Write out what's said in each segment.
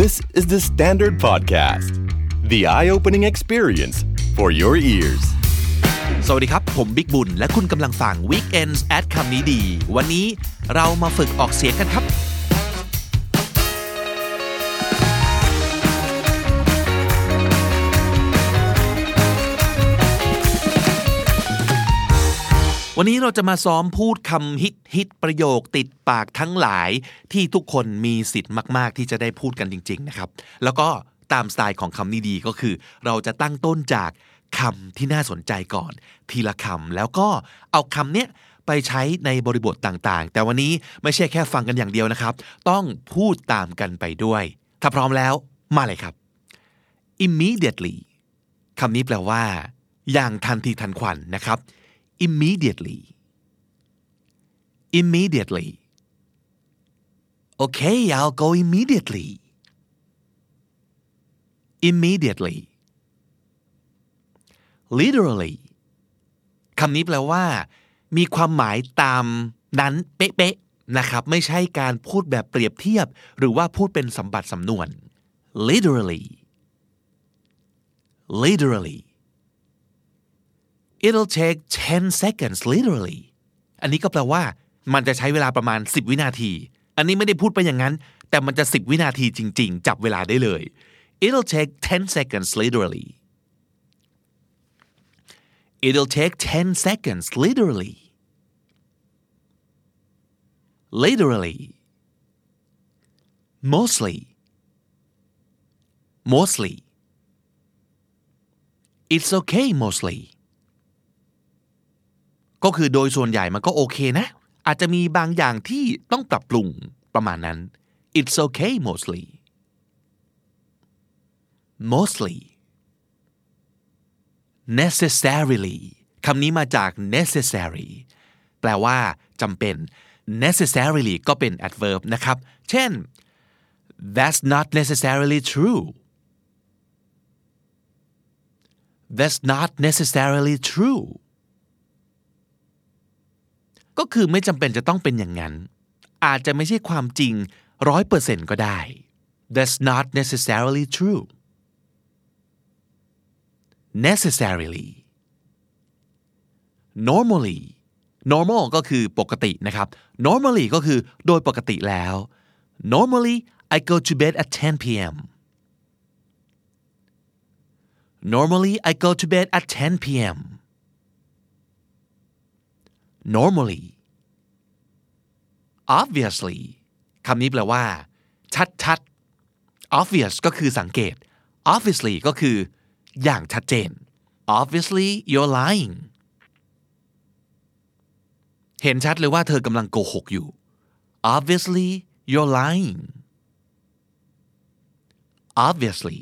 This is the Standard Podcast, the eye opening experience for your ears. สวัสดีครับ ผมบิ๊กบุญ และคุณกำลังฟัง Weekends at คำนี้ดี วันนี้เรามาฝึกออกเสียงกันครับ วันนี้เราจะมาซ้อมพูดคำฮิตฮิตประโยคติดปากทั้งหลายที่ทุกคนมีสิทธิ์มาก ๆ ที่จะได้พูดกันจริง ๆ นะครับ แล้วก็ตามสไตล์ของคำนี้ดีก็คือ เราจะตั้งต้นจากคำที่น่าสนใจก่อน ทีละคำแล้วก็เอาคำเนี้ยไปใช้ในบริบทต่างๆ แต่วันนี้ไม่ใช่แค่ฟังกันอย่างเดียวนะครับ ต้องพูดตามกันไปด้วย ถ้าพร้อมแล้วมาเลยครับ immediately คำนี้แปลว่า อย่างทันทีทันควันนะครับ immediately immediately okay I'll go immediately immediately literally คำนี้แปลว่า มีความหมายตามนั้นเป๊ะๆนะครับ ไม่ใช่การพูดแบบเปรียบเทียบ หรือว่าพูดเป็นสัมบัติสำนวน literally literally it'll take 10 seconds literally อันนี้ก็แปลว่า มันจะใช้เวลาประมาณ 10 วินาที อันนี้ไม่ได้พูดไปอย่างนั้น แต่มันจะ 10 วินาทีจริง ๆ จับเวลาได้เลย it'll take 10 seconds literally it'll take 10 seconds literally literally mostly mostly it's okay mostly ก็คือโดยส่วนใหญ่มันก็โอเคนะ อาจจะมีบางอย่างที่ต้องปรับปรุงประมาณนั้น it's okay mostly mostly necessarily คำนี้มาจาก necessary แปลว่าจำเป็น necessarily ก็เป็น adverb นะครับ เช่น that's not necessarily true that's not necessarily true ก็คือไม่จำเป็นจะต้องเป็นอย่างนั้น อาจจะไม่ใช่ความจริงร้อยเปอร์เซ็นต์ก็ได้ that's not necessarily true necessarily normally normal ก็คือปกตินะครับ normally ก็คือโดยปกติแล้ว normally I go to bed at 10 p.m. normally I go to bed at 10 p.m. normally obviously คำนี้แปลว่า ชัดๆ obvious ก็คือสังเกต obviously ก็คือ อย่างชัดเจน obviously you're lying เห็นชัดเลยว่าเธอกำลังโกหกอยู่ obviously you're lying obviously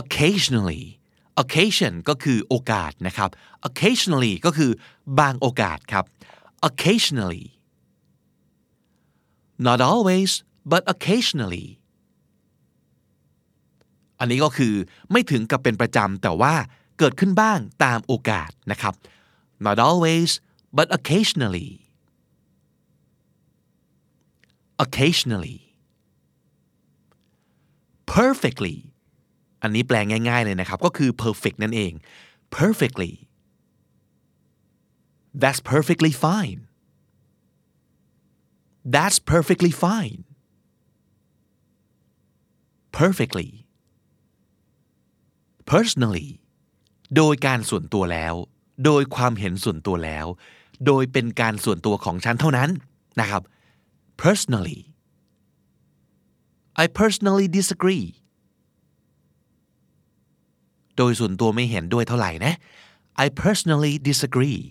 occasionally occasion ก็คือโอกาสนะครับ occasionally ก็คือบางโอกาสครับ occasionally not always but occasionally อันนี้ก็คือไม่ถึงกับเป็นประจำแต่ว่าเกิดขึ้นบ้างตามโอกาสนะครับ not always but occasionally occasionally perfectly อันนี้แปลง่ายๆเลยนะครับ ก็คือ perfect นั่นเอง perfectly that's perfectly fine that's perfectly fine perfectly personally โดยการส่วนตัวแล้ว โดยความเห็นส่วนตัวแล้ว โดยเป็นการส่วนตัวของฉันเท่านั้นนะครับ personally I personally disagree โดยส่วนตัวไม่เห็นด้วยเท่าไหร่นะ I personally disagree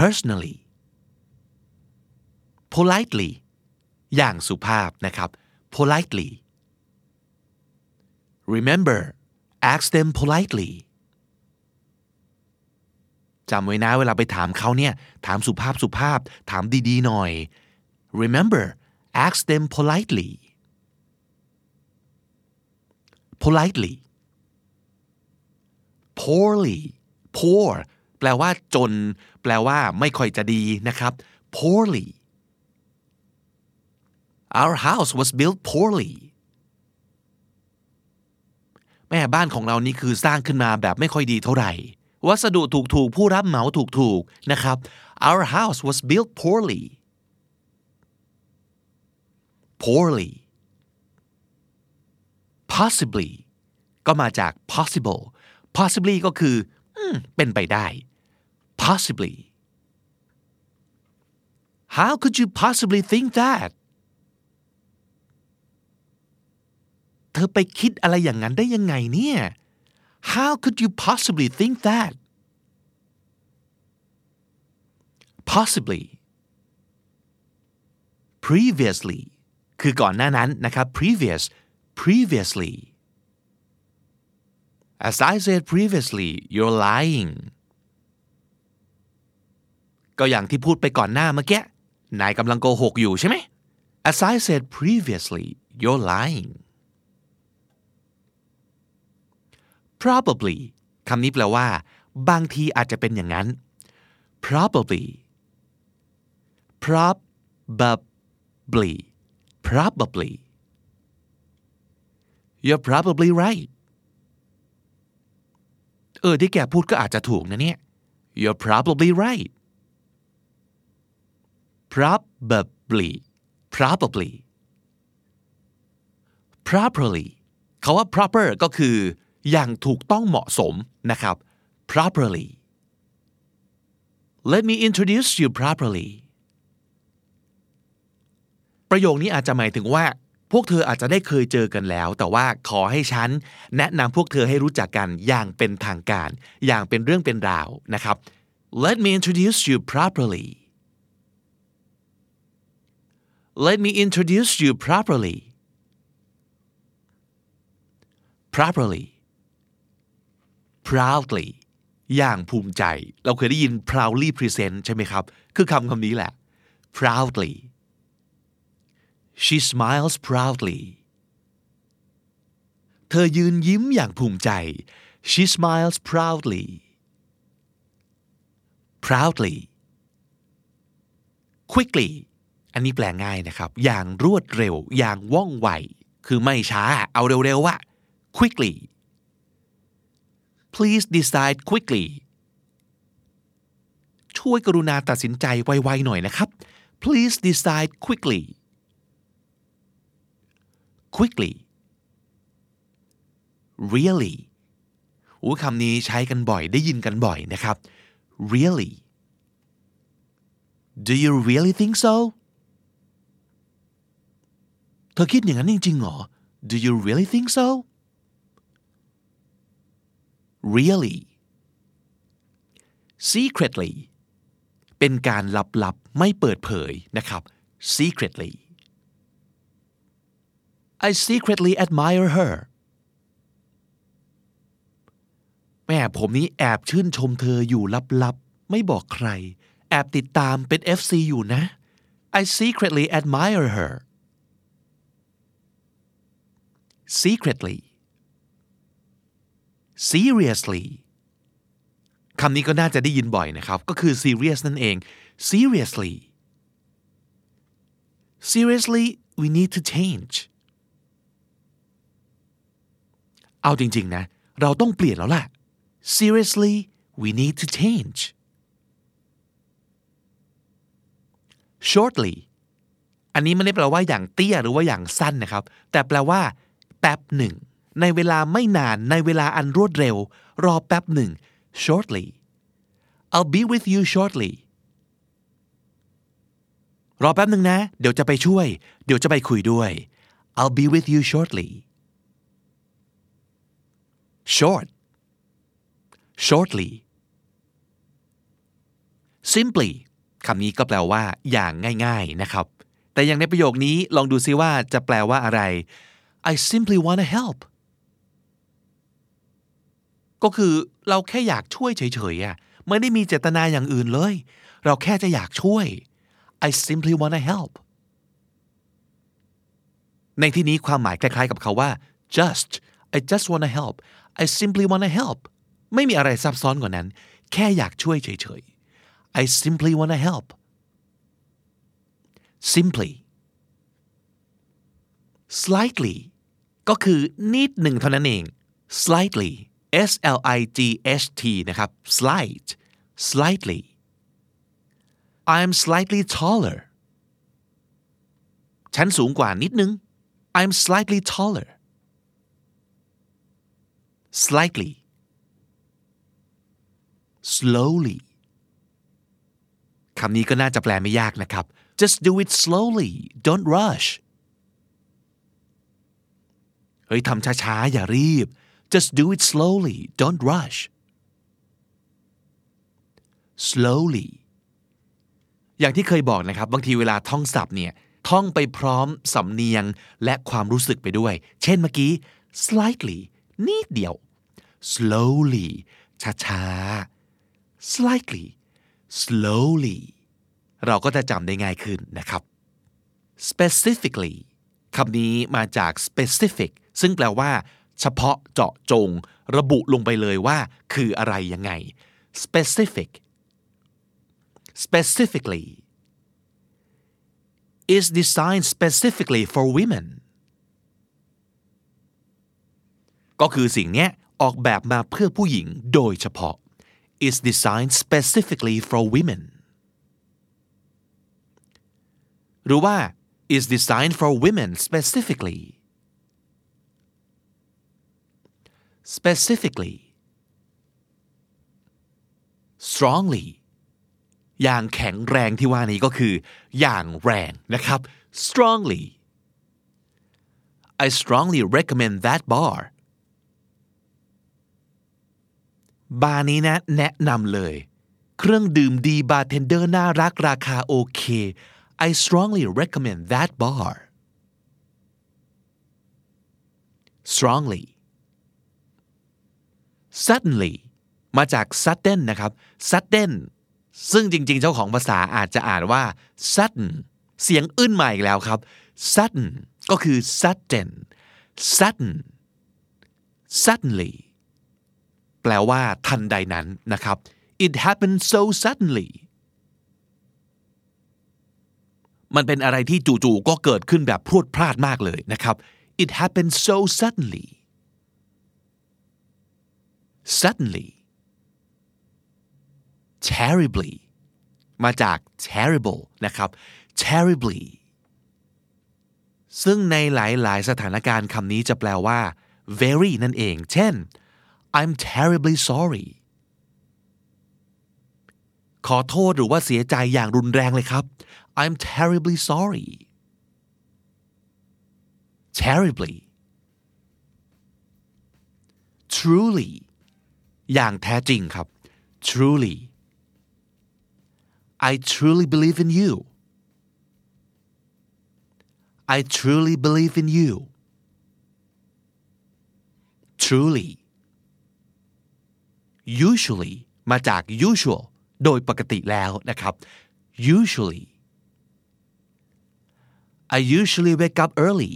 personally politely อย่างสุภาพนะครับ politely remember ask them politely จำไว้นะเวลาไปถามเขาเนี่ย ถามสุภาพสุภาพ ถามดีๆหน่อย remember ask them politely politely poorly poor แปลว่าจน แปลว่าไม่ค่อยจะดีนะครับ poorly our house was built poorly แม่บ้านของเรานี่คือสร้างขึ้นมาแบบไม่ค่อยดีเท่าไหร่ วัสดุถูกๆ ผู้รับเหมาถูกๆ นะครับ our house was built poorly poorly possibly ก็มาจาก possible possibly ก็คืออเป็นไปได้ possibly how could you possibly think that เธอไปคิดอะไรอย่างนั้นได้ยังไงเนี่ย how could you possibly think that possibly previously คือก่อนหน้านั้นนะครับ previous previously as I said previously you're lying ก็อย่างที่พูดไปก่อนหน้าเมื่อกี้นายกำลังโกหกอยู่ใช่ไหม as I said previously you're lying probably คำนี้แปลว่า บางทีอาจจะเป็นอย่างนั้น probably probably probably you're probably right เออที่แกพูดก็อาจจะถูกนะเนี่ย you're probably right probably probably properly เขาว่า proper ก็คือ อย่างถูกต้องเหมาะสมนะครับ properly let me introduce you properly ประโยคนี้อาจจะหมายถึงว่า พวกเธออาจจะได้เคยเจอกันแล้ว แต่ว่าขอให้ฉันแนะนำพวกเธอให้รู้จักกันอย่างเป็นทางการ อย่างเป็นเรื่องเป็นราวนะครับ let me introduce you properly let me introduce you properly properly proudly อย่างภูมิใจ เราเคยได้ยิน proudly present ใช่ไหมครับ คือคำคำนี้แหละ proudly she smiles proudly เธอยืนยิ้มอย่างภูมิใจ she smiles proudly proudly quickly อันนี้แปลง่ายนะครับ อย่างรวดเร็ว อย่างว่องไว คือไม่ช้า เอาเร็วๆว่ะ quickly please decide quickly ช่วยกรุณาตัดสินใจไวๆหน่อยนะครับ please decide quickly quickly really อู้คำนี้ใช้กันบ่อยได้ยินกันบ่อยนะครับ really do you really think so เธอคิดอย่างนั้นจริงๆหรอ do you really think so really secretly เป็นการลับๆ ไม่เปิดเผยนะครับ secretly I secretly admire her แม่ผมนี้แอบชื่นชมเธออยู่ลับๆ ไม่บอกใคร แอบติดตามเป็น FC อยู่นะ I secretly admire her secretly seriously คำนี้ก็น่าจะได้ยินบ่อยนะครับ ก็คือ serious นั่นเอง seriously seriously we need to change เอาจริง ๆ นะ เราต้องเปลี่ยนแล้วล่ะ seriously we need to change shortly อันนี้ไม่ได้แปลว่าอย่างเตี้ยหรือว่าอย่างสั้นนะครับ แต่แปลว่า แป๊บหนึ่ง ในเวลาไม่นานในเวลาอันรวดเร็ว รอแป๊บหนึ่ง shortly I'll be with you shortly รอแป๊บหนึ่งนะ เดี๋ยวจะไปช่วย เดี๋ยวจะไปคุยด้วย I'll be with you shortly short shortly simply คำนี้ก็แปลว่า อย่างง่าย ๆนะครับ แต่อย่างในประโยคนี้ลองดูซิว่าจะแปลว่าอะไร I simply wanna help ก็คือเราแค่อยากช่วยเฉยๆอะไม่ได้มีเจตนาอย่างอื่นเลย เราแค่จะอยากช่วย I simply wanna help ในที่นี้ความหมายคล้ายๆกับเขาว่า just I just wanna help I simply wanna help ไม่มีอะไรซับซ้อนกว่านั้น แค่อยากช่วยเฉยๆ I simply wanna help simply slightly ก็คือนิดหนึ่งเท่านั้นเอง slightly S L I G H T นะครับ slight slightly I'm slightly taller ฉันสูงกว่านิดนึง I'm slightly taller slightly slowly คำนี้ก็น่าจะแปลไม่ยากนะครับ just do it slowly don't rush เฮ้ยทำช้าๆ อย่ารีบ just do it slowly don't rush slowly อย่างที่เคยบอกนะครับ บางทีเวลาท่องศัพท์เนี่ย ท่องไปพร้อมสำเนียงและความรู้สึกไปด้วย เช่นเมื่อกี้ slightly นิดเดียว slowly ช้าๆ slightly slowly เราก็จะจำได้ง่ายขึ้นนะครับ specifically คำนี้มาจาก specific ซึ่งแปลว่า เฉพาะเจาะจง ระบุลงไปเลยว่า คืออะไรยังไง specific specifically is designed specifically for women ก็คือสิ่งเนี้ย ออกแบบมาเพื่อผู้หญิงโดยเฉพาะ is designed specifically for women หรือว่า is designed for women specifically specifically strongly อย่างแข็งแรงที่ว่านี้ก็คือ อย่างแรงนะครับ strongly I strongly recommend that bar บาร์นี้นะแนะนำเลย เครื่องดื่มดีบาร์เทนเดอร์น่ารักราคาโอเค I strongly recommend that bar strongly suddenly มาจาก sudden นะครับ sudden ซึ่งจริง ๆ เจ้าของภาษาอาจจะอ่านว่า sudden เสียงอึ้นมาอีกแล้วครับ sudden ก็คือ sudden sudden suddenly ลว่าทันใดนั้นนะครับ it happened so suddenly มันเป็นอะไรที่จู่ๆก็เกิดขึ้นแบบพรวดพลาดมากเลยนะครับ it happened so suddenly suddenly terribly มาจาก terrible นะครับ terribly ซึ่งในหลายๆ สถานการณ์คำนี้จะแปลว่า very นั่นเอง เช่น I'm terribly sorry ขอโทษหรือว่าเสียใจอย่างรุนแรงเลยครับ I'm terribly sorry terribly truly อย่างแท้จริงครับ truly I truly believe in you I truly believe in you truly Usually มาจาก usual โดยปกติแล้วนะครับ usually I usually wake up early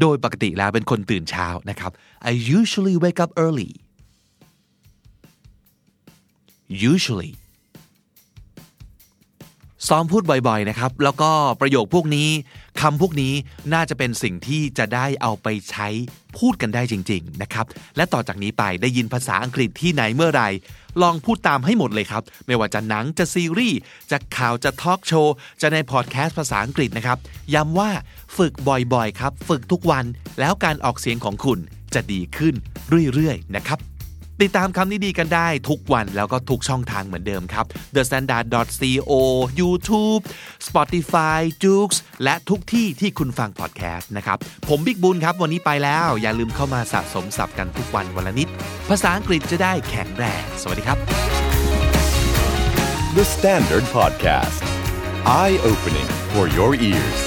โดยปกติแล้วเป็นคนตื่นเช้านะครับ I usually wake up early usually ซ้อมพูดบ่อยๆนะครับ แล้วก็ประโยคพวกนี้ คำพวกนี้น่าจะเป็นสิ่งที่จะได้เอาไปใช้พูดกันได้จริง ๆ นะครับ และต่อจากนี้ไปได้ยินภาษาอังกฤษที่ไหนเมื่อไหร่ลองพูดตามให้หมดเลยครับ ไม่ว่าจะหนังจะซีรีส์จะข่าวจะทอล์กโชว์จะในพอดแคสต์ภาษาอังกฤษนะครับ ย้ำว่าฝึกบ่อยๆ ครับ ฝึกทุกวันแล้วการออกเสียงของคุณจะดีขึ้นเรื่อยๆ นะครับ ติดตามคำนี้ดีกันได้ทุกวันแล้วก็ทุกช่องทางเหมือนเดิมครับ The Standard co YouTube Spotify j o o x และทุกที่ที่คุณฟังพอดแคสต์นะครับ ผมบิ๊กบุญครับ วันนี้ไปแล้ว อย่าลืมเข้ามาสะสมศัพท์กันทุกวันวันละนิด ภาษาอังกฤษจะได้แข็งแรงสวัสดีครับ The Standard Podcast. Eye opening for your ears.